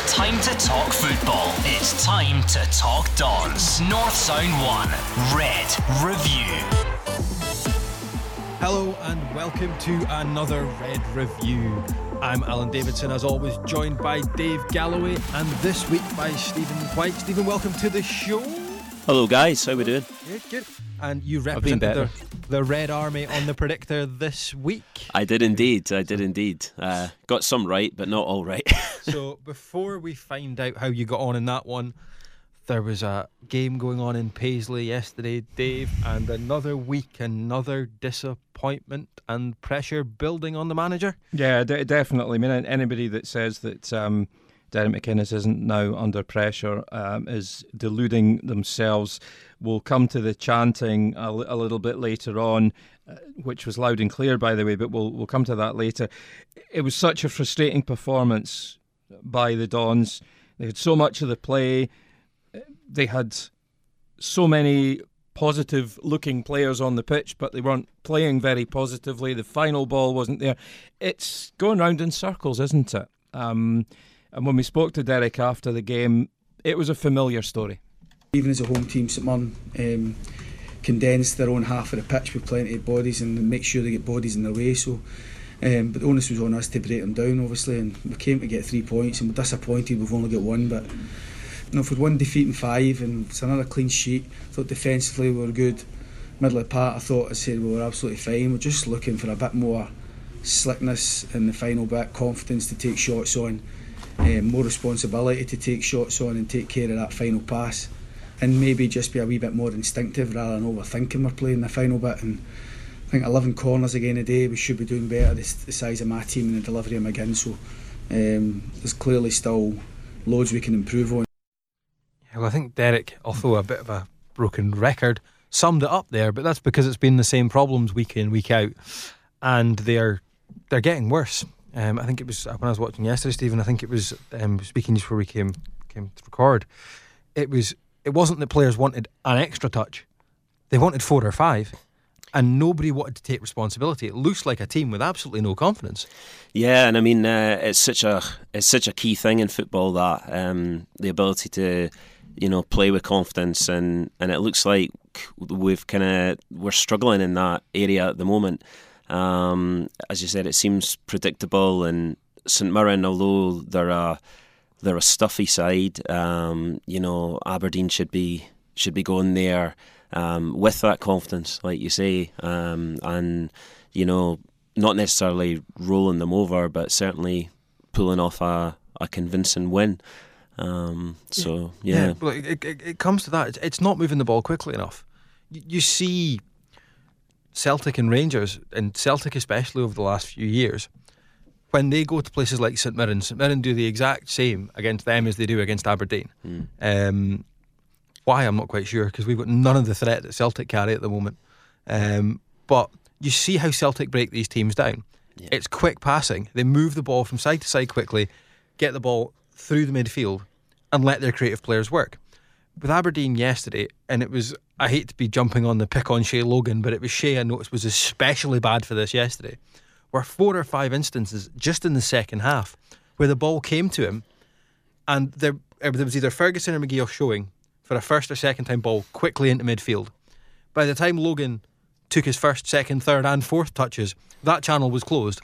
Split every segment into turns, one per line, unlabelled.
It's time to talk football. It's time to talk Dons. North Sound 1, Red Review.
Hello and welcome to another Red Review. I'm Alan Davidson, as always, joined by Dave Galloway, and this week by Stephen White. Stephen, welcome to the show.
Hello, guys. How are we doing?
Good, good. And you represented the, the Red Army on the predictor this week.
I did indeed. I did indeed. Uh, got some right, but not all right.
so before we find out how you got on in that one, there was a game going on in Paisley yesterday, Dave, and another week, another disappointment and pressure building on the manager.
Yeah, de- definitely. I mean, anybody that says that um, Derek McInnes isn't now under pressure um, is deluding themselves. We'll come to the chanting a, little bit later on, uh, which was loud and clear, by the way, but we'll, we'll come to that later. It was such a frustrating performance by the Dons. They had so much of the play, they had so many positive looking players on the pitch, but they weren't playing very positively. The final ball wasn't there. It's going round in circles, isn't it? Um, and when we spoke to Derek after the game, it was a familiar story.
Even as a home team, St Mirren um, their own half of the pitch with plenty of bodies and make sure they get bodies in their way. So, um, but the onus was on us to break them down, obviously, and we came to get three points, and we're disappointed we've only got one. But you know, if we'd one defeat in five, and it's another clean sheet. I thought defensively we were good. Middle of the part, I thought I said we were absolutely fine. We're just looking for a bit more slickness in the final bit, confidence to take shots on, um, more responsibility to take shots on and take care of that final pass, and maybe just be a wee bit more instinctive rather than overthinking we're playing the final bit. And I think 11 corners again a day, we should be doing better. The, size of my team and the delivery of them again. So um, there's clearly still loads we can improve on.
Well, I think Derek, although a bit of a broken record, summed it up there, but that's because it's been the same problems week in, week out, and they're they're getting worse. Um, I think it was when I was watching yesterday, Stephen. I think it was um, speaking just before we came came to record. It was it wasn't that players wanted an extra touch; they wanted four or five, and nobody wanted to take responsibility. It looks like a team with absolutely no confidence.
yeah, and I mean, uh, it's such a it's such a key thing in football that um, the ability to you know play with confidence and and it looks like we've kind of we're struggling in that area at the moment. Um, as you said, it seems predictable, and St Mirren, although they're a they're a stuffy side, um, you know Aberdeen should be should be going there um, with that confidence, like you say, um, and you know not necessarily rolling them over, but certainly pulling off a, a convincing win. Um, so yeah,
well, it, it, it comes to that. It's, it's not moving the ball quickly enough. You, you see Celtic and Rangers, and Celtic especially over the last few years, when they go to places like St Mirren, St Mirren do the exact same against them as they do against Aberdeen. Um, why I'm not quite sure because we've got none of the threat that Celtic carry at the moment. Um, but you see how Celtic break these teams down. It's quick passing. They move the ball from side to side quickly, get the ball through the midfield, and let their creative players work. With Aberdeen yesterday, and it was I hate to be jumping on the pick on Shay Logan, but it was Shay I noticed was especially bad for this yesterday. Were four or five instances just in the second half where the ball came to him, and there there was either Ferguson or McGee showing for a first or second time ball quickly into midfield. By the time Logan took his first, second, third, and fourth touches, that channel was closed.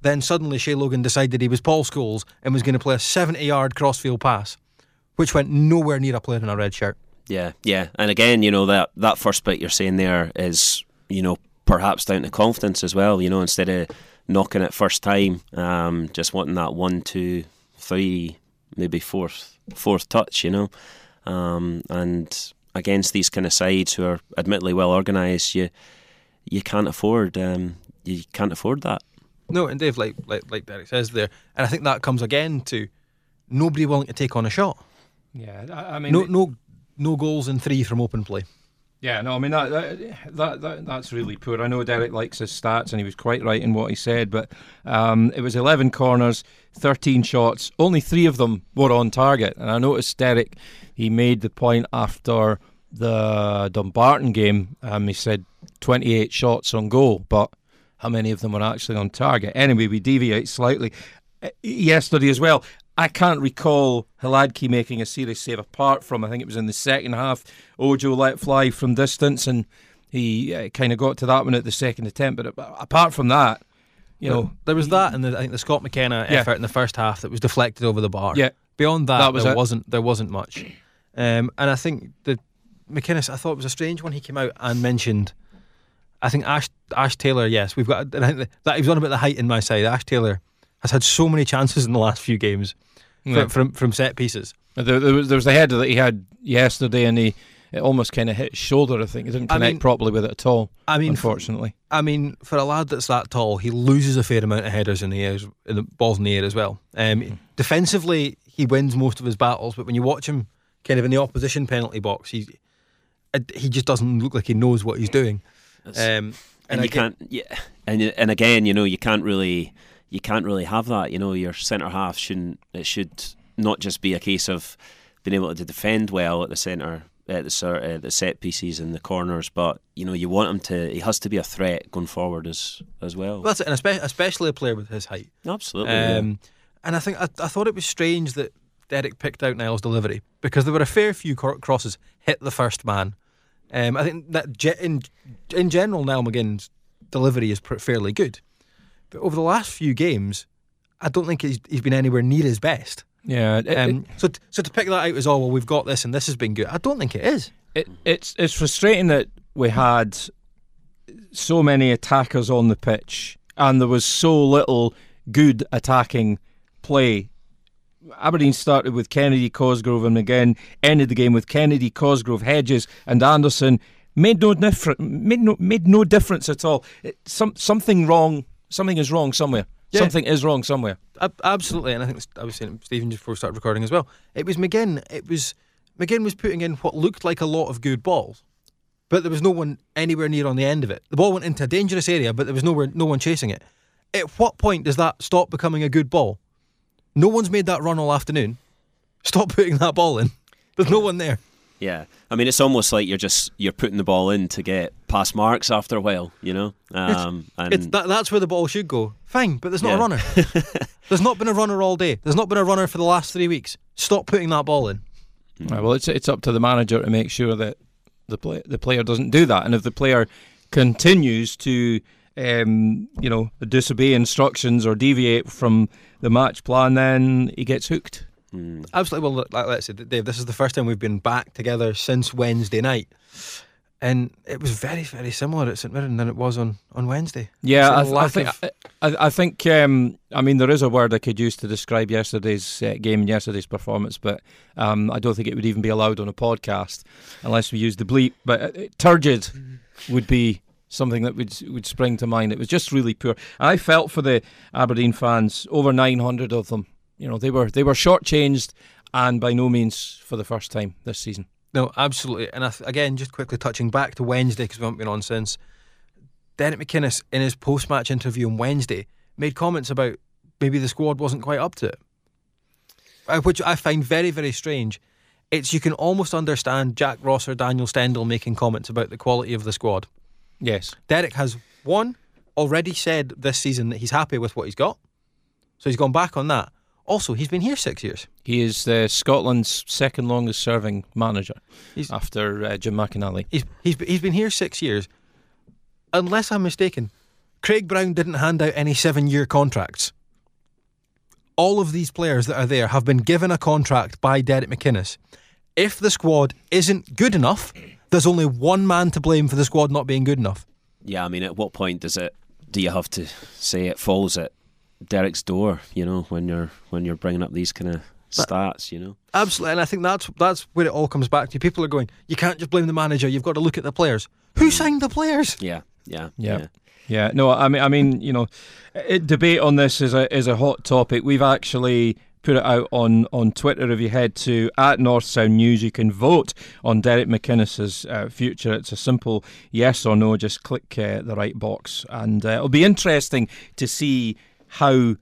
Then suddenly Shay Logan decided he was Paul Scholes and was going to play a 70 yard crossfield pass, which went nowhere near a player in a red shirt.
Yeah, yeah, and again, you know that that first bit you're saying there is, you know, perhaps down to confidence as well. You know, instead of knocking it first time, um, just wanting that one, two, three, maybe fourth, fourth touch. You know, um, and against these kind of sides who are admittedly well organised, you you can't afford um, you can't afford that.
No, and Dave, like like like Derek says there, and I think that comes again to nobody willing to take on a shot.
Yeah, I, I mean,
No, no, no goals in three from open play.
Yeah, no, I mean that, that that that that's really poor. I know Derek likes his stats, and he was quite right in what he said. But um, it was 11 corners, 13 shots, only three of them were on target. And I noticed Derek, he made the point after the Dumbarton game. Um, he said 28 shots on goal, but how many of them were actually on target? Anyway, we deviate slightly. Uh, Yesterday as well, I can't recall Hladky making a serious save apart from I think it was in the second half. Ojo let fly from distance and he uh, kind of got to that one at the second attempt. But apart from that, you know,
there was that, and the, I think the Scott McKenna
Yeah.
effort in the first half that was deflected over the bar.
Yeah.
Beyond that,
That was
there
it.
wasn't there wasn't much. Um, and I think the McInnes, I thought it was a strange one. He came out and mentioned. I think Ash Ash Taylor. Yes, we've got. And I think that he was on about the height in my side. Ash Taylor has had so many chances in the last few games
Yeah.
from, from from set pieces.
There, there was there was the header that he had yesterday, and he it almost kind of hit his shoulder. I think he didn't
I
connect
mean-
properly with it at all.
I mean,
unfortunately,
I mean, for a lad that's that tall, he loses a fair amount of headers in the air, in the balls in the air as well. Um, Defensively, he wins most of his battles, but when you watch him, kind of in the opposition penalty box, he uh, he just doesn't look like he knows what he's doing. Um,
and, you
again-
can't yeah and and again you know you can't really you can't really have that you know your centre half shouldn't it should not just be a case of being able to defend well at the centre at the uh, the set pieces and the corners but you know you want him to he has to be a threat going forward as as well
That's it, and espe- especially a player with his height.
absolutely yeah.
Um, and I think I, I thought it was strange that Derek picked out Niall's delivery because there were a fair few crosses hit the first man. Um, I think that in in general, Niall McGinn's delivery is pr- fairly good, but over the last few games, I don't think he's, he's been anywhere near his best.
yeah. It,
Um, so t- so to pick that out as oh well, we've got this and this has been good. I don't think it is.
it, it's it's frustrating that we had so many attackers on the pitch and there was so little good attacking play. Aberdeen started with Kennedy, Cosgrove, and again ended the game with Kennedy, Cosgrove, Hedges, and Anderson. Made no difference. Made no made no difference at all. It, some something wrong. Something is wrong somewhere.
Yeah.
Something is wrong somewhere.
Ab- absolutely, and I think I was saying Stephen just before we started recording as well. It was McGinn. It was McGinn was putting in what looked like a lot of good balls, but there was no one anywhere near on the end of it. The ball went into a dangerous area, but there was nowhere, no one chasing it. At what point does that stop becoming a good ball? No one's made that run all afternoon. Stop putting that ball in. There's no one there.
Yeah, I mean, it's almost like you're just you're putting the ball in to get past marks after a while, you know. Um, and
It's that, that's where the ball should go. Fine, but there's not
Yeah.
a runner. there's not been a runner all day. There's not been a runner for the last three weeks. Stop putting that ball in.
Right, well, it's it's up to the manager to make sure that the play, the player doesn't do that, and if the player continues to, um, you know, disobey instructions or deviate from the match plan, then he gets hooked.
Mm,
Absolutely. Well, like let's say, Dave, this is the first time we've been back together since Wednesday night, and it was very, very similar at St Mirren than it was on, on Wednesday.
Yeah, I, th- I think.
of-
I, I think. Um, I mean, there is a word I could use to describe yesterday's uh, game and yesterday's performance, but um, I don't think it would even be allowed on a podcast unless we use the bleep. But uh, turgid would be something that would would spring to mind. It was just really poor. I felt for the Aberdeen fans, over 900 of them. You know, they were they were shortchanged, and by no means for the first time this season.
No, absolutely. And I th- again, just quickly touching back to Wednesday because we haven't been on since. Derek McInnes, in his post match interview on Wednesday, made comments about maybe the squad wasn't quite up to it, Uh, which I find very, very strange. It's you can almost understand Jack Ross or Daniel Stendel making comments about the quality of the squad.
Yes.
Derek has one already said this season that he's happy with what he's got, so he's gone back on that. Also, he's been here six years.
He is uh, Scotland's second longest serving manager
He's-
after uh, Jim McInally.
He's he's he's been here six years. Unless I'm mistaken, Craig Brown didn't hand out any seven-year contracts. All of these players that are there have been given a contract by Derek McInnes. If the squad isn't good enough, there's only one man to blame for the squad not being good enough.
yeah, I mean, at what point does it? Do you have to say it falls at Derek's door? You know, when you're when you're bringing up these kind of stats, you know.
Absolutely, and I think that's that's where it all comes back to. People are going, you can't just blame the manager. You've got to look at the players. Who signed the players?
Yeah, yeah,
Yeah. Yeah, no, I mean, I mean, you know, it, debate on this is a is a hot topic. We've actually put it out on on Twitter. If you head to at North Sound News, you can vote on Derek McInnes's uh, future. It's a simple yes or no. Just click uh, the right box, and uh, it'll be interesting to see how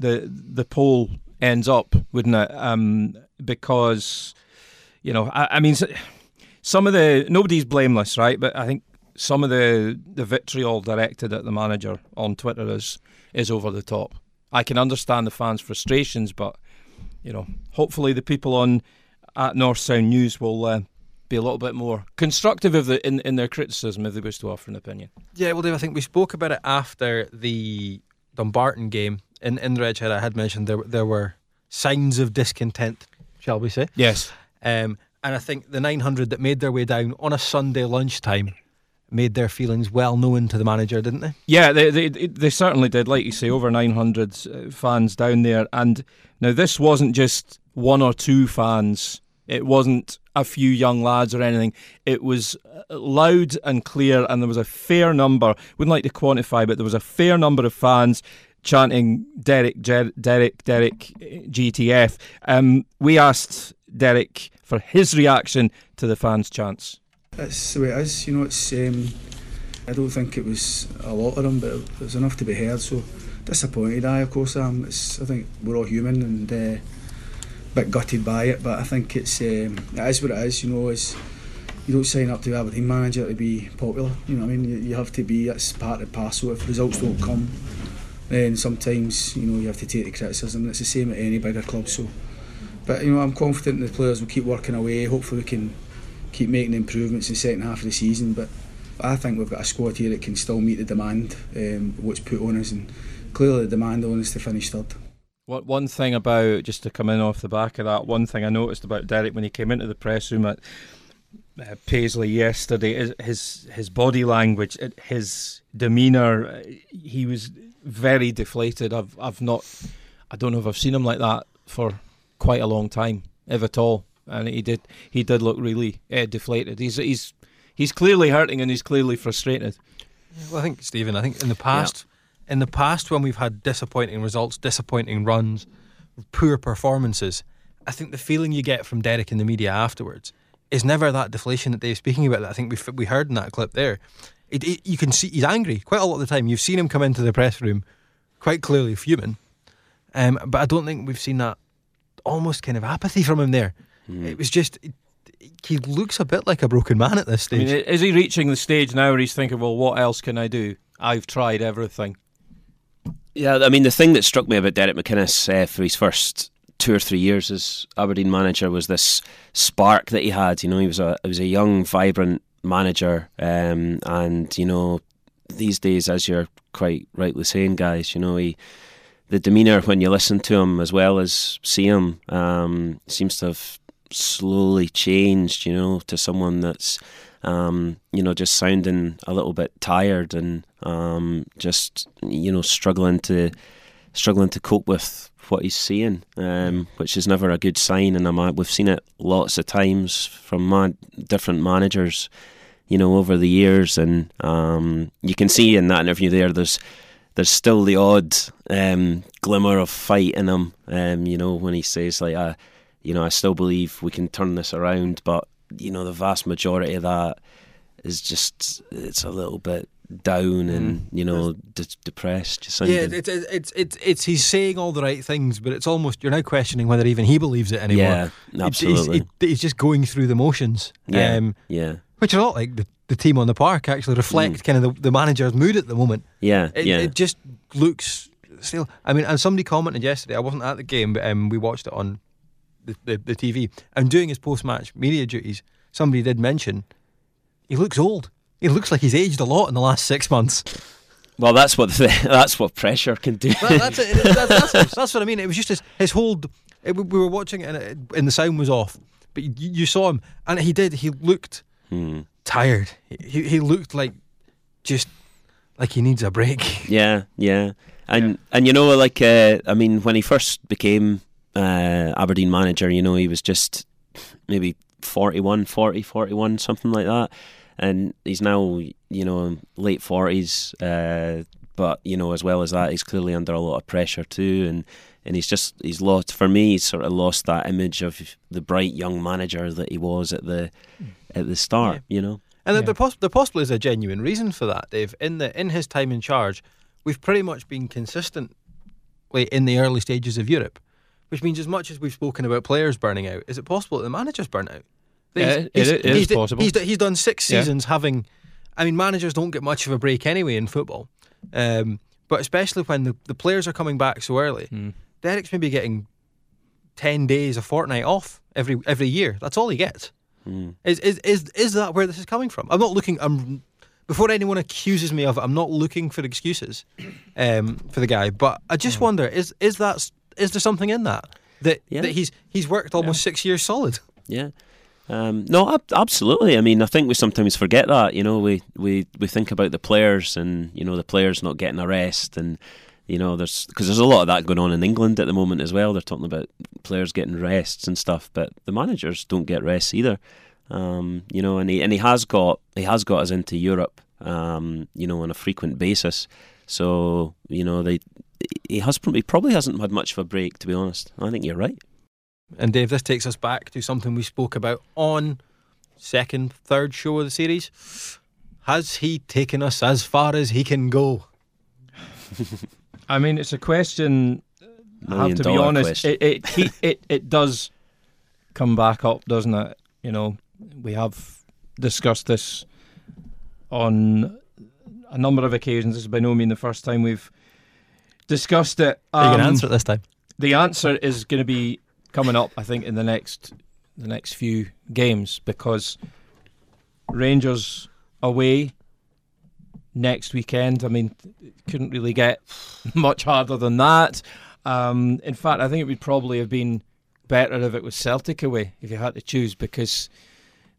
the the poll ends up, wouldn't it? Um, because you know, I, I mean, some of the nobody's blameless, right? But I think some of the the vitriol directed at the manager on Twitter is is over the top. I can understand the fans' frustrations, but you know, hopefully the people on at North Sound News will uh, be a little bit more constructive of the, in in their criticism if they wish to offer an opinion.
Yeah, well, Dave, I think we spoke about it after the Dumbarton game in in the Red Shed. I had mentioned there there were signs of discontent, shall we say?
Yes.
Um, and I think the 900 that made their way down on a Sunday lunchtime made their feelings well known to the manager, didn't they?
Yeah, they they, they certainly did. Like you say, over 900 uh, fans down there. And now this wasn't just one or two fans. It wasn't a few young lads or anything. It was uh, loud and clear, and there was a fair number. Wouldn't like to quantify, but there was a fair number of fans chanting Derek, Jer- Derek, Derek, GTF. Um, we asked Derek for his reaction to the fans' chants.
That's the way it is. You know, it's. Um, I don't think it was a lot of them, but it was enough to be heard. So disappointed. I, of course, am. I think we're all human and uh, bit gutted by it, but I think it's. Um, it is what it is. You know, it's. You don't sign up to be Aberdeen manager to be popular. You know I mean? You, you have to be. It's part of the parcel. If results don't come, then sometimes you know you have to take the criticism. It's the same at any bigger club. So, but you know, I'm confident the players will keep working away. Hopefully, we can keep making improvements in the second half of the season. But I think we've got a squad here that can still meet the demand um, what's put on us, and clearly the demand on us to finish third.
What one thing about just to come in off the back of that, one thing I noticed about Derek when he came into the press room at uh, Paisley yesterday is his his body language, his demeanour. uh, He was very deflated. I've I've not, I don't know if I've seen him like that for quite a long time, if at all. And he did he did look really uh, deflated. He's he's he's clearly hurting and he's clearly frustrated.
Well, I think Stephen. I think in the past, in the past when we've had disappointing results, disappointing runs, poor performances, I think the feeling you get from Derek in the media afterwards is never that deflation that Dave's speaking about. That I think we we heard in that clip there. It, it, you can see he's angry quite a lot of the time. You've seen him come into the press room quite clearly fuming, um, but I don't think we've seen that almost kind of apathy from him there. It was just. It, he looks a bit like a broken man at this
I
stage.
mean, is he reaching the stage now where he's thinking, well, what else can I do? I've tried everything.
Yeah, I mean, the thing that struck me about Derek McInnes uh, for his first two or three years as Aberdeen manager was this spark that he had. You know, he was a he was a young, vibrant manager, um, and you know, these days, as you're quite rightly saying, guys, you know, he the demeanour when you listen to him as well as see him um, seems to have slowly changed. You know, to someone that's um, you know just sounding a little bit tired and um, just you know struggling to struggling to cope with what he's seeing, um, which is never a good sign. And I'm, we've seen it lots of times from man- different managers, you know, over the years. And um, you can see in that interview there, there's there's still the odd um, glimmer of fight in him. Um, you know, when he says like, I, you know, I still believe we can turn this around, but you know, the vast majority of that is just it's a little bit down and you know de- depressed. Just
Yeah, it's, it's it's it's he's saying all the right things, but it's almost you're now questioning whether even he believes it anymore.
Yeah,
It's- he's-
absolutely.
He's, just going through the motions.
Yeah,
um,
yeah,
which are a lot like the, the team on the park actually reflect
Mm.
kind of the, the manager's mood at the moment.
yeah,
It,
yeah.
it just looks still. I mean, and somebody commented yesterday. I wasn't at the game, but um, we watched it on the, the, the TV. And doing his post match media duties, somebody did mention he looks old. He looks like he's aged a lot in the last six months.
well, that's what the, that's what pressure can do.
That- that's, it. That's, that's, that's what I mean. It was just his, his whole. It, we were watching it and, it and the sound was off, but you, you saw him, and he did. He looked
Hmm.
tired. He, he looked like just like he needs a break.
Yeah, yeah, and and you know, like uh, I mean, when he first became uh, Aberdeen manager, you know, he was just maybe 41, 40, 41, something like that, and he's now you know late forties. Uh, but you know, as well as that, he's clearly under a lot of pressure too, and and he's just he's lost. For me, he's sort of lost that image of the bright young manager that he was at the at the start. You know.
And
Yeah.
there, poss- there possibly is a genuine reason for that, Dave. In the in his time in charge, we've pretty much been consistently in the early stages of Europe, which means as much as we've spoken about players burning out, is it possible that the managers burn out?
Yeah,
he's-
it-
he's-
it is
he's
possible.
He's, he's done six
Yeah.
seasons having. I mean, managers don't get much of a break anyway in football, um, but especially when the, the players are coming back so early.
Hmm.
Derek's maybe getting ten days, a fortnight off every every year. That's all he gets.
Hmm.
Is is is is that where this is coming from? I'm not looking. I'm before anyone accuses me of it. I'm not looking for excuses um, for the guy. But I just wonder is is that s- is there something in that that
Yeah.
that he's he's worked almost six years solid.
Yeah. Um, no, ab- absolutely. I mean, I think we sometimes forget that. You know, we, we, we think about the players and you know the players not getting a rest, and you know there's because there's a lot of that going on in England at the moment as well. They're talking about players getting rests and stuff, but the managers don't get rests either. Um, you know, and he and he has got he has got us into Europe. Um, you know, on a frequent basis. So you know they. He has he probably hasn't had much of a break, to be honest. I think you're right.
And Dave, this takes us back to something we spoke about on second, third show of the series. Has he taken us as far as he can go?
I mean, it's a question. I have to be honest. It it, he, it it does come back up, doesn't it? You know, we have discussed this on a number of occasions. This is by no means the first time we've discussed it.
Are you going to
Um,
answer it this time?
the answer is going to be coming up, I think, in the next the next few games because Rangers away next weekend. I mean, couldn't really get much harder than that. Um, in fact, I think it would probably have been better if it was Celtic away if you had to choose because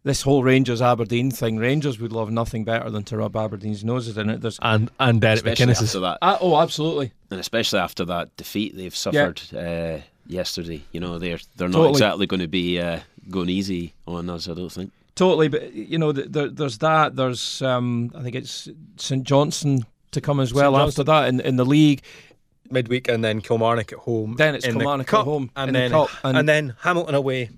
this whole Rangers Aberdeen thing, Rangers would love nothing better than to rub Aberdeen's noses in it. There's
And and Derek
Especially
McInnes
after that
ah, oh, absolutely.
and especially after that defeat they've suffered uh, yesterday. You know, they're they're not
Totally.
exactly going to be uh, going easy on us. I don't think.
Totally, but you know, there, there's that. There's, um, I think it's St Johnstone to come as well after that in, in the league.
midweek, and then Kilmarnock at home.
Then it's
in the
Kilmarnock at home
and
in the
then
cup, and-
and then Hamilton away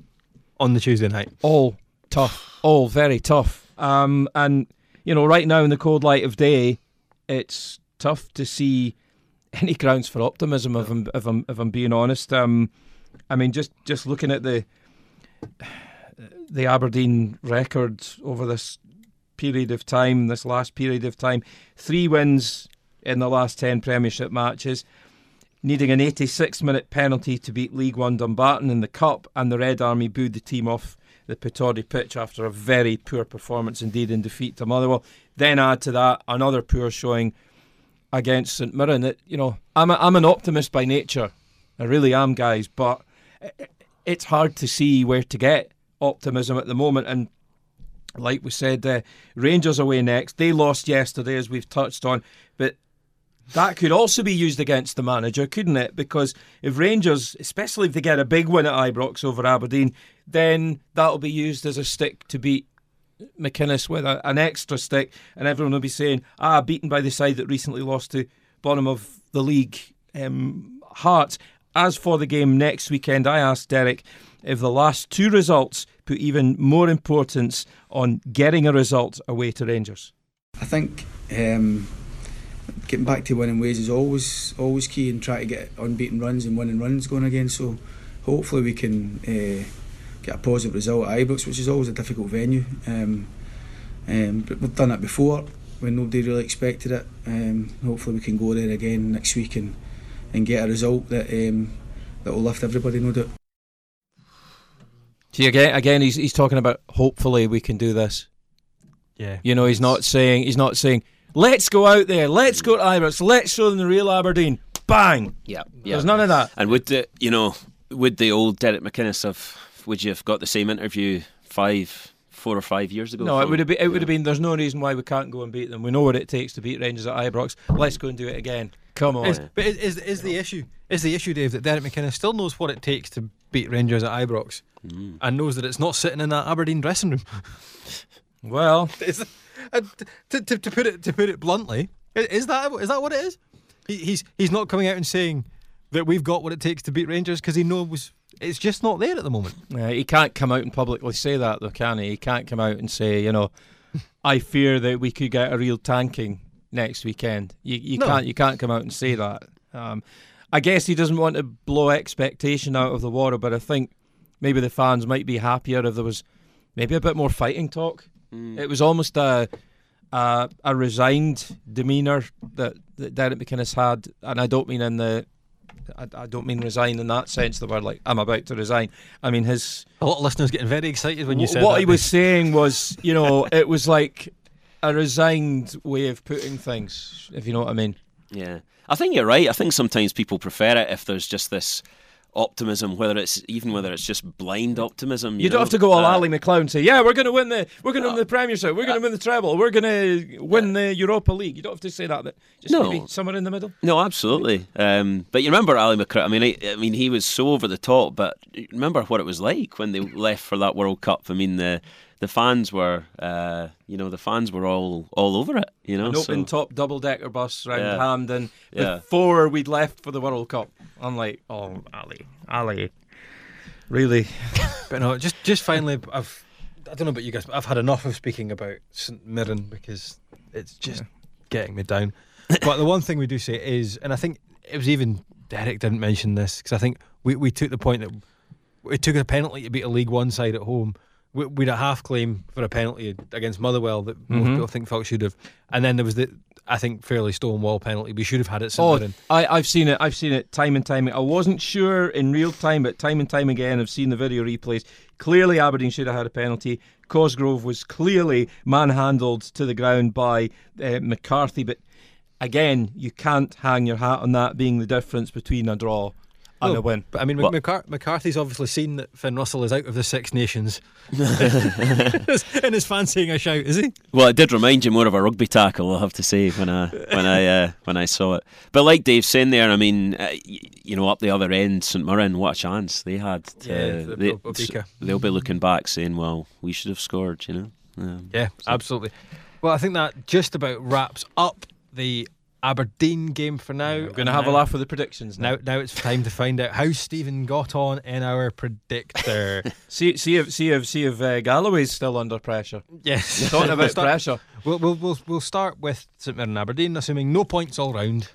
on the Tuesday night.
All tough, all very tough. Um, and you know, right now in the cold light of day, it's tough to see any grounds for optimism. If I'm, if I'm, if I'm being honest, um, I mean, just just looking at the the Aberdeen record over this period of time, this last period of time, three wins in the last ten Premiership matches. Needing an 86 minute penalty to beat League One Dumbarton in the Cup, and the Red Army booed the team off the Pittodrie pitch after a very poor performance indeed in defeat to Motherwell. Then add to that another poor showing against St Mirren. It, you know, I'm a, I'm an optimist by nature. I really am, guys, but it's hard to see where to get optimism at the moment. And like we said, uh, Rangers away next. They lost yesterday, as we've touched on, but that could also be used against the manager, couldn't it? Because if Rangers, especially if they get a big win at Ibrox over Aberdeen, then that'll be used as a stick to beat McInnes with a, an extra stick, and everyone will be saying, "Ah, beaten by the side that recently lost to bottom of the league, um, Hearts." As for the game next weekend, I asked Derek if the last two results put even more importance on getting a result away to Rangers.
I think um, getting back to winning ways is always always key and try to get unbeaten runs and winning runs going again. So hopefully we can uh, get a positive result at Ibrox, which is always a difficult venue. Um, um, but we've done it before when nobody really expected it. Um, hopefully we can go there again next week and, and get a result that um, that will lift everybody, no doubt.
See again, again, he's he's talking about hopefully we can do this.
Yeah,
You know, he's not saying he's not saying let's go out there, let's go to Ibrox, let's show them the real Aberdeen. Bang!
Yeah, yeah.
There's none of that.
And would the you know would the old Derek McInnes have would you have got the same interview five four or five years ago?
No, it would have been. It would have been. There's no reason why we can't go and beat them. We know what it takes to beat Rangers at Ibrox. Let's go and do it again. Come on.
Is, but is, is is the issue is the issue, Dave, that Derek McInnes still knows what it takes to beat Rangers at Ibrox,
Mm.
and knows that it's not sitting in that Aberdeen dressing room.
Well,
Is, to, to, to put it to put it bluntly, is that is that what it is? He, he's he's not coming out and saying that we've got what it takes to beat Rangers because he knows it's just not there at the moment.
uh, he can't come out and publicly say that, though, can he? He can't come out and say, you know, I fear that we could get a real tanking next weekend. You, you
No.
can't. You can't come out and say that. Um, I guess he doesn't want to blow expectation out of the water, but I think maybe the fans might be happier if there was maybe a bit more fighting talk.
Mm.
It was almost a a, a resigned demeanour that, that Derek McInnes had, and I don't mean in the I, I don't mean resign in that sense. The word like I'm about to resign. I mean his.
A lot of listeners getting very excited when you
wh-
said
what
that,
he was
Dave.
saying was, you know, it was like a resigned way of putting things. If you know what I mean.
Yeah, I think you're right. I think sometimes people prefer it if there's just this optimism, whether it's even whether it's just blind optimism. You,
You, don't
know?
have to go all
Uh,
Ali McLeod and say, "Yeah, we're going to win the, we're going to win the Premiership, we're going to win the treble, we're going to win the Europa League." You don't have to say that, but just
No.
maybe somewhere in the middle.
No, absolutely. Um, but you remember Ali McCray? I mean, I, I mean, he was so over the top. But remember what it was like when they left for that World Cup. I mean, the the fans were, uh, you know, the fans were all all over it. You know,
An
so-
open top double decker bus round
Yeah.
Hampden
Yeah.
before we'd left for the World Cup. I'm like, oh, Ali, Ali, really?
But no, just just finally, I've I don't know about you guys, but I've had enough of speaking about St Mirren because it's just getting me down. but the one thing we do say is, and I think it was even Derek didn't mention this because I think we, we took the point that we took a penalty to beat a League One side at home. We, we had a half claim for a penalty against Motherwell that most
Mhm.
people think Falk should have, and then there was the I think fairly stonewall penalty. We should have had it.
Oh. I, I've seen it. I've seen it time and time. Again. I wasn't sure in real time, but time and time again, I've seen the video replays. Clearly, Aberdeen should have had a penalty. Cosgrove was clearly manhandled to the ground by uh, McCarthy, but again, you can't hang your hat on that being the difference between a draw and
No,
a win.
But I mean,
But-
McCar- McCarthy's obviously seen that Finn Russell is out of the Six Nations, and is fancying a shout, is he?
Well, it did remind you more of a rugby tackle, I'll have to say when I when I uh, when I saw it. But like Dave's saying there, I mean, uh, you know, up the other end, St Mirren, what a chance they had. To,
Yeah, the
they, they'll be looking back saying, "Well, we should have scored," you know. Um,
Yeah, absolutely. Well, I think that just about wraps up the Aberdeen game for now.
We're going to have a laugh with the predictions now.
Now, now it's time to find out how Stephen got on in our predictor.
See, see if see if see if uh, Galloway's still under pressure.
yes,
Talking
We'll
about
start-
pressure.
We'll, we'll, we'll, we'll start with St Mirren Aberdeen, assuming no points all round.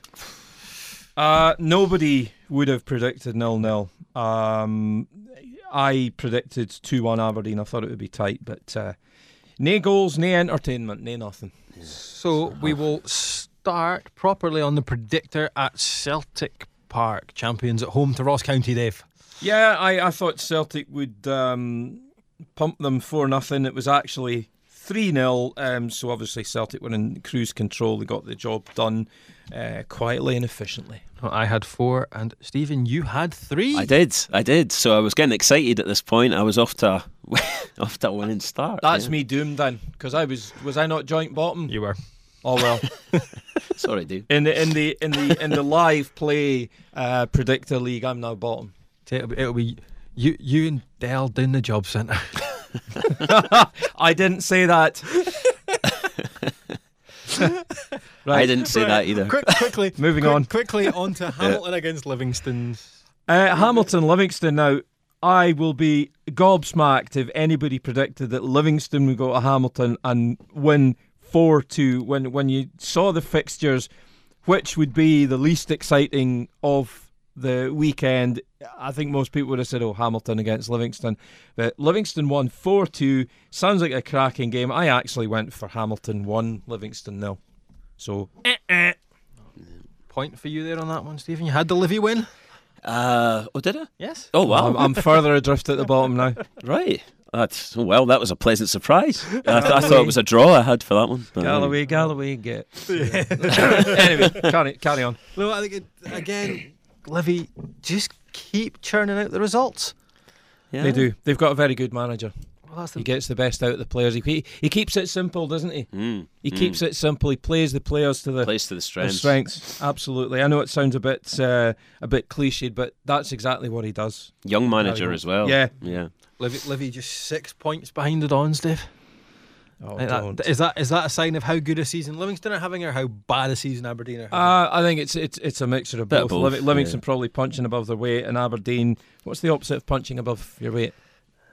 Uh, nobody would have predicted nil nil. Um, I predicted two one Aberdeen. I thought it would be tight, but uh, no goals, no entertainment, no nothing.
So we will start properly on the predictor at Celtic Park, champions at home to Ross County, Dave.
Yeah, I, I thought Celtic would um, pump them for nothing. It was actually three 0 um, So obviously Celtic were in cruise control. They got the job done uh, quietly and efficiently.
I had four, and Stephen, you had three.
I did, I did. So I was getting excited at this point. I was off to off to a winning start.
That's
yeah.
me doomed then, because I was was I not joint bottom?
You were.
Oh well.
Sorry, dude.
in the in the in the in the live play uh, predictor league, I'm now bottom.
It'll be, it'll be you, you and Dell doing the job centre.
I didn't say that. right.
I didn't say that either.
Quick, quickly,
Moving
quick-
on.
Quickly on to Hamilton against Livingston.
Uh, Hamilton, Livingston. Now, I will be gobsmacked if anybody predicted that Livingston would go to Hamilton and win four two. When when you saw the fixtures, which would be the least exciting of the weekend, I think most people would have said, "Oh, Hamilton against Livingston." But Livingston won four two. Sounds like a cracking game. I actually went for Hamilton one, Livingston nil. So
Point for you there on that one, Stephen. You had the Livy win.
Uh, oh, did I?
Yes.
Oh, wow.
I'm, I'm further adrift at the bottom now.
right. That's well. That was a pleasant surprise. I, th- I thought it was a draw I had for that one. but, um,
Galloway, Galloway, get. anyway, carry, carry on.
No, I think it, again, Livy just keep churning out the results.
yeah.
They do. They've got a very good manager.
Well, that's the
He gets the best out of the players. He he keeps it simple, doesn't he?
Mm,
He
mm.
keeps it simple. He plays the players to the,
plays to the
their
strengths.
strengths. Absolutely. I know it sounds a bit uh, a bit cliched, but that's exactly what he does.
Young manager as well.
Yeah.
yeah.
Livy, Livy just six points behind the Dons, Dave.
Oh,
Like
don't.
that, is that is that a sign of how good a season Livingston are having, or how bad a season Aberdeen are having?
Uh, I think it's it's it's a mixture of both.
of both,
Liv- Livingston
yeah.
probably punching above their weight, and Aberdeen. What's the opposite of punching above your weight?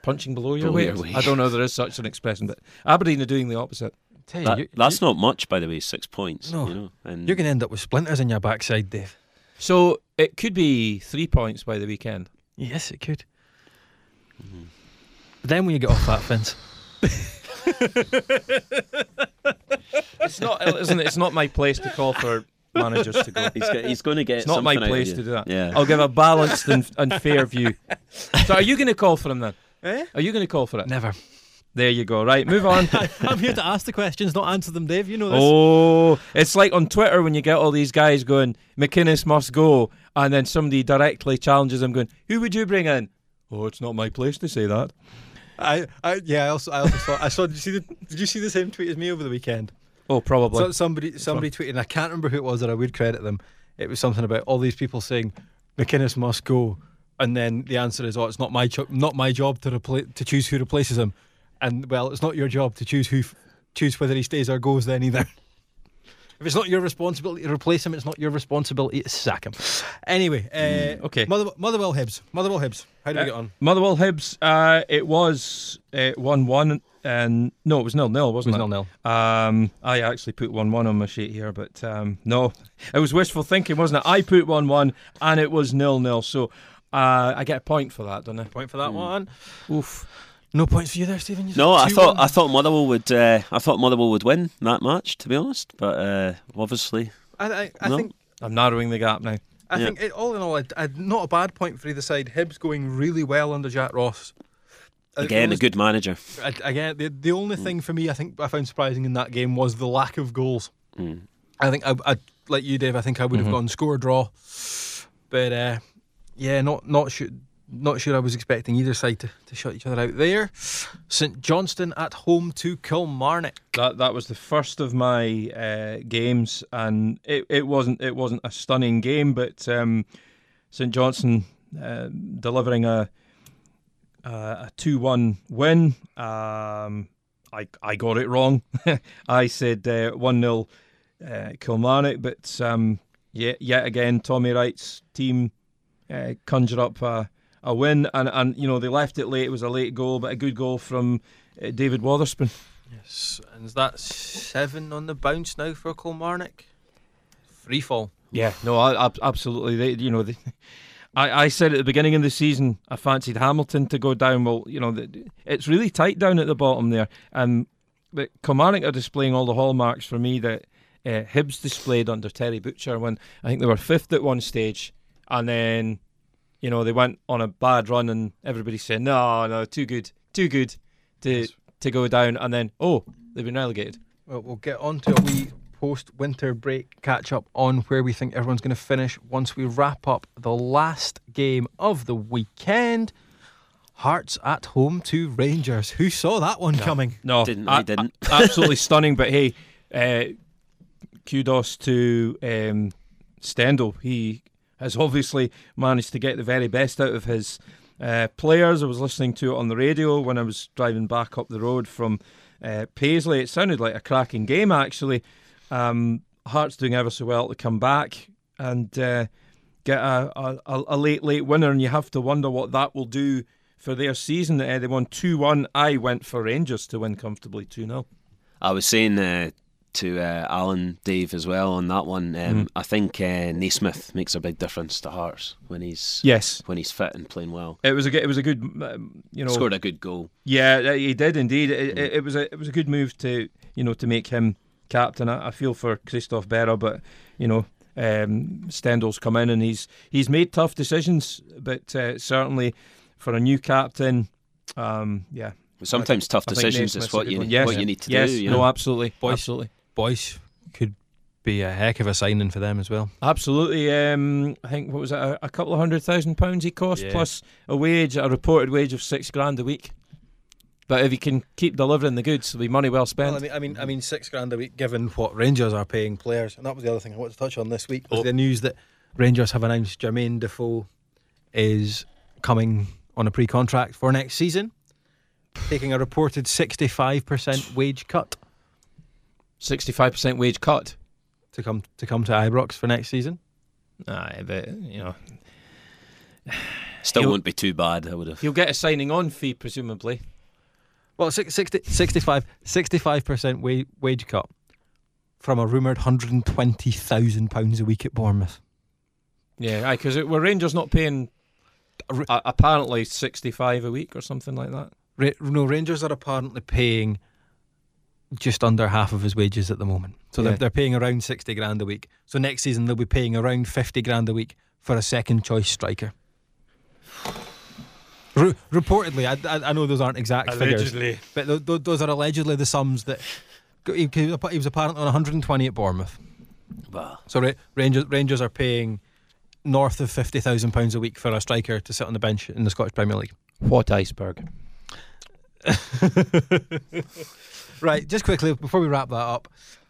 Punching below your weight.
weight.
I don't know. There is such an expression, but Aberdeen are doing the opposite.
Tell you,
That-
you-
that's
you,
not much, by the way. Six points.
No.
You know, and
You're going to end up with splinters in your backside, Dave.
So it could be three points by the weekend.
Yes, it could. But then when you get off that fence,
It's not, isn't it? It's not my place to call for managers to go.
He's, got, he's going to get.
It's not my
something out of
place to do that.
Yeah.
I'll give a balanced and, and fair view. So, are you going to call for him then?
Eh?
Are you going to call for it?
Never.
There you go. Right, move on.
I'm here to ask the questions, not answer them, Dave. You know this.
Oh, it's like on Twitter when you get all these guys going, McInnes must go, and then somebody directly challenges them, going, "Who would you bring in?" Oh, it's not my place to say that.
I, I, yeah. I also, I also saw. I saw. Did you see the? Did you see the same tweet as me over the weekend?
Oh, probably.
So somebody somebody tweeted, I can't remember who it was, that I would credit them. It was something about all these people saying McInnes must go, and then the answer is, "Oh, it's not my cho- not my job to repla- to choose who replaces him." And well, it's not your job to choose who f- choose whether he stays or goes. Then either. If it's not your responsibility to replace him, it's not your responsibility to sack him. Anyway, uh,
okay.
Mother, Motherwell Hibs. Motherwell Hibs. How do we
Uh,
get on?
Motherwell Hibs, uh, it was uh, 1 1, and no, it was nil nil,
It was
wasn't it?
nil nil.
Um, I actually put 1 1 on my sheet here, but um, no, it was wishful thinking, wasn't it? I put 1 1, and it was nil nil, so uh, I get a point for that, don't I?
Point for that one.
Oof.
No points for you there, Stephen. You
No, I thought
one.
I thought Motherwell would uh, I thought Motherwell would win that match to be honest, but uh, obviously
I, I, I
No.
think
I'm narrowing the gap now.
I
Yeah.
think it, all in all, I, I, not a bad point for either side. Hibs going really well under Jack Ross. Uh,
again
the
a good manager.
only- Again, the, the only thing for me, I think I found surprising in that game was the lack of goals.
Mm.
I think I, I like you, Dave. I think I would have
Mhm.
gone score draw, but uh, yeah, not not sure. Not sure I was expecting either side to, to shut each other out there. St Johnstone at home to Kilmarnock.
That that was the first of my uh, games, and it, it wasn't it wasn't a stunning game, but um, St Johnstone uh, delivering a a two one win. Um, I I got it wrong. I said one 0 uh, Kilmarnock, but um, yet again Tommy Wright's team uh, conjure up a, a win, and and you know they left it late. It was a late goal, but a good goal from uh, David Wotherspoon.
Yes, and that's seven on the bounce now for Kilmarnock. Free fall.
Yeah, no, I, ab- absolutely. They, you know, they, I, I said at the beginning of the season I fancied Hamilton to go down. Well, you know, it's really tight down at the bottom there, and but Kilmarnock are displaying all the hallmarks for me that uh, Hibs displayed under Terry Butcher when I think they were fifth at one stage, and then you know they went on a bad run, and everybody said no, no, too good, too good to to go down, and then oh, they've been relegated.
Well, we'll get on to a wee post winter break catch up on where we think everyone's going to finish once we wrap up the last game of the weekend. Hearts at home to Rangers. Who saw that one coming?
No,
Didn't- I didn't.
absolutely stunning. But hey, uh, kudos to um, Stendel. He has obviously managed to get the very best out of his uh, players. I was listening to it on the radio when I was driving back up the road from uh, Paisley. It sounded like a cracking game, actually. Um, Hearts doing ever so well to come back and uh, get a, a, a late, late winner, and you have to wonder what that will do for their season. Uh, they won 2 1. I went for Rangers to win comfortably 2 0.
I was saying uh, to uh, Alan Dave as well on that one. Um,
Mm.
I think uh, Naismith makes a big difference to Hearts when he's
Yes.
when he's fit and playing well.
It was a good, it was a good um, you know
Scored a good goal.
yeah he did indeed it, it, it was a it was a good move to you know to make him captain I, I feel for Christophe Berra but you know um, Stendel's come in and he's he's made tough decisions but uh, certainly for a new captain um, yeah
But sometimes tough
I
decisions is what you need,
yes.
what you need to
yes
do. You
no
know?
absolutely
Boys.
absolutely
Boyce could be a heck of a signing for them as well.
Absolutely. Um, I think what was it, a, a couple of hundred thousand pounds he cost
Yeah.
plus a wage, a reported wage of six grand a week. But if he can keep delivering the goods, it'll be money well spent.
Well, I mean, I mean, I mean, six grand a week, given what Rangers are paying players, and that was the other thing I wanted to touch on this week was
Oh.
the news that Rangers have announced Jermaine Defoe is coming on a pre-contract for next season, taking a reported sixty-five percent wage cut
Sixty-five percent wage cut.
to come to come to Ibrox for next season.
Aye, but you know
Still
He'll-
won't be too bad. I would have.
he'll get a signing on fee presumably.
Well, six- 60, 65 percent wage, wage cut from a rumoured hundred and twenty thousand pounds a week at Bournemouth.
Yeah, aye, because were Rangers not paying uh, apparently sixty-five a week or something like that?
Ra- no, Rangers are apparently paying just under half of his wages at the moment. So
Yeah.
they're, they're paying around 60 grand a week. So next season they'll be paying around 50 grand a week for a second choice striker. Re- reportedly, I, I, I know those aren't exact figures, but th- th- those are allegedly the sums that he, he was apparently on 120 at Bournemouth.
Well,
So Ra- Rangers Rangers are paying north of 50,000 pounds a week for a striker to sit on the bench in the Scottish Premier League.
What iceberg?
Right, just quickly before we wrap that up.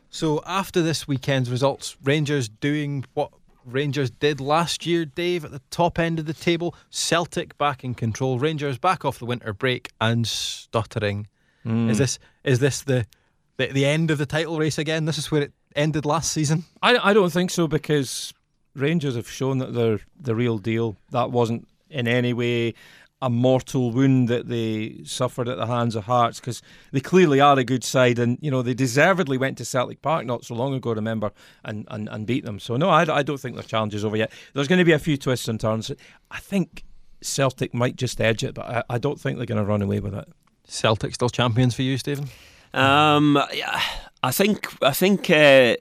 So after this weekend's results, Rangers doing what Rangers did last year, Dave, at the top end of the table. Celtic back in control. Rangers back off the winter break and stuttering.
Hmm.
Is this is this the, the the end of the title race again? This is where it ended last season.
I, I don't think so because Rangers have shown that they're the real deal. That wasn't in any way a mortal wound that they suffered at the hands of Hearts because they clearly are a good side and you know they deservedly went to Celtic Park not so long ago remember and, and, and beat them. So no I, I don't think their challenge is over yet. There's going to be a few twists and turns. I think Celtic might just edge it but I, I don't think they're going to run away with it.
Celtic still champions for you, Stephen.
Um, yeah, I think I think uh,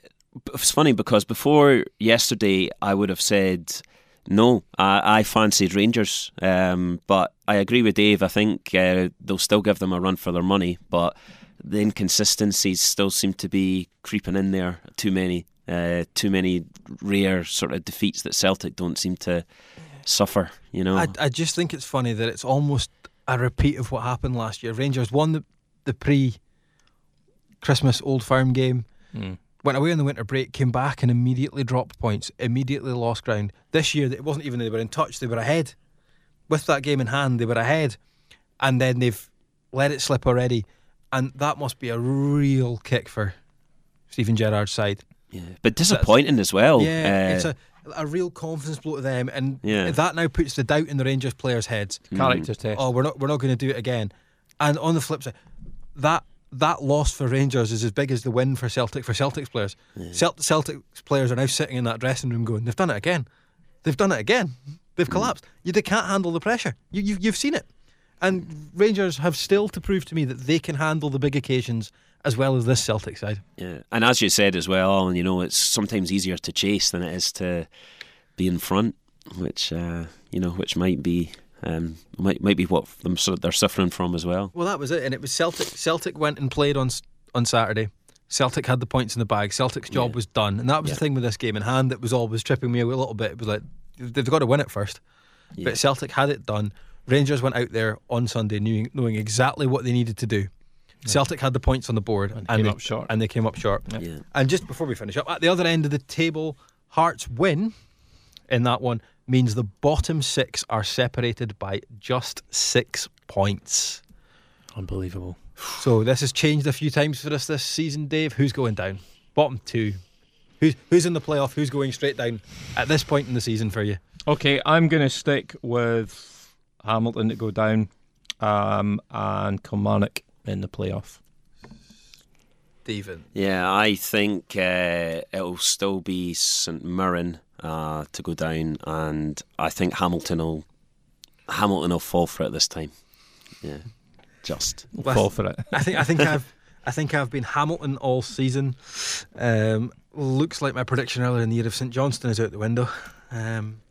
it's funny because before yesterday I would have said no. I, I fancied Rangers, um, but I agree with Dave. I think uh, they'll still give them a run for their money, but the inconsistencies still seem to be creeping in there. Too many, uh, too many rare sort of defeats that Celtic don't seem to suffer. You know,
I, I just think it's funny that it's almost a repeat of what happened last year. Rangers won the, the pre Christmas Old Firm game, went away on the winter break, came back and immediately dropped points, immediately lost ground. This year, it wasn't even they were in touch, they were ahead. With that game in hand, they were ahead. And then they've let it slip already. And that must be a real kick for Steven Gerrard's side.
yeah. but disappointing as well.
Yeah,
Uh,
it's a, a real confidence blow to them. And
Yeah.
that now puts the doubt in the Rangers players' heads
character test
oh, we're not we're not going to do it again. And on the flip side, that that loss for Rangers is as big as the win for Celtic for Celtic's players. Celt- Celtic's players are now sitting in that dressing room going, they've done it again. They've done it again. They've collapsed. You, they can't handle the pressure. You, you've, you've seen it. And Rangers have still to prove to me that they can handle the big occasions as well as this Celtic side.
Yeah, and as you said as well, Alan, you know, it's sometimes easier to chase than it is to be in front, which uh, you know, which might be um, might might be what them sort of they're suffering from as well.
Well, that was it, and it was Celtic. Celtic went and played on on Saturday. Celtic had the points in the bag. Celtic's job
Yeah.
was done, and that was
Yeah.
the thing with this game in hand that was always tripping me a little bit. It was like they've got to win it first,
Yeah.
but Celtic had it done. Rangers went out there on Sunday knowing, knowing exactly what they needed to do. Celtic had the points on the board,
And came
they,
up short.
and they came up short.
Yeah.
And just before we finish up, at the other end of the table, Hearts win in that one means the bottom six are separated by just six points.
unbelievable
So this has changed a few times for us this season, Dave. Who's going down? Bottom two. Who's who's in the playoff? Who's going straight down at this point in the season for you?
Okay, I'm going to stick with Hamilton to go down um, and Kilmarnock in the playoff.
Stephen.
Yeah, I think uh, it'll still be St Mirren uh, to go down, and I think Hamilton will Hamilton will fall for it this time. Yeah, just
We'll
Well,
fall for it.
I think I think I've I think I've been Hamilton all season. Um, looks like my prediction earlier in the year of St Johnstone is out the window. Um,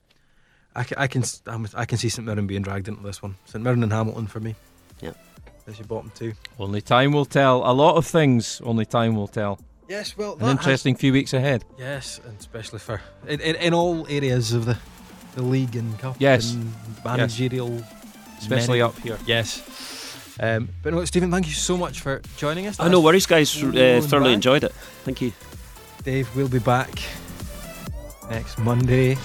I can I can s- I'm- I can see St Mirren being dragged into this one. St Mirren and Hamilton for me.
Yeah,
There's your bottom two.
Only time will tell. A lot of things, only time will tell.
Yes, well,
An interesting few weeks ahead.
Yes, and especially for in, in, in all areas of the the league and cup.
Yes.
and managerial,
Especially
many-
up here.
Yes. Um, but no, Stephen, thank you so much for joining us.
Oh, no worries, guys. Uh, thoroughly
back.
enjoyed it. Thank you.
Dave we'll be back next Monday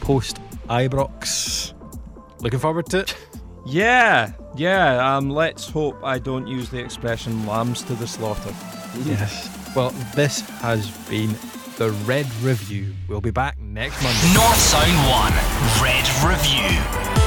post Ibrox. Looking forward to it.
Yeah, yeah. Um, let's hope I don't use the expression "lambs to the slaughter."
Yes. Well, this has been the Red Review. We'll be back next Monday.
North Sound 1 Red Review.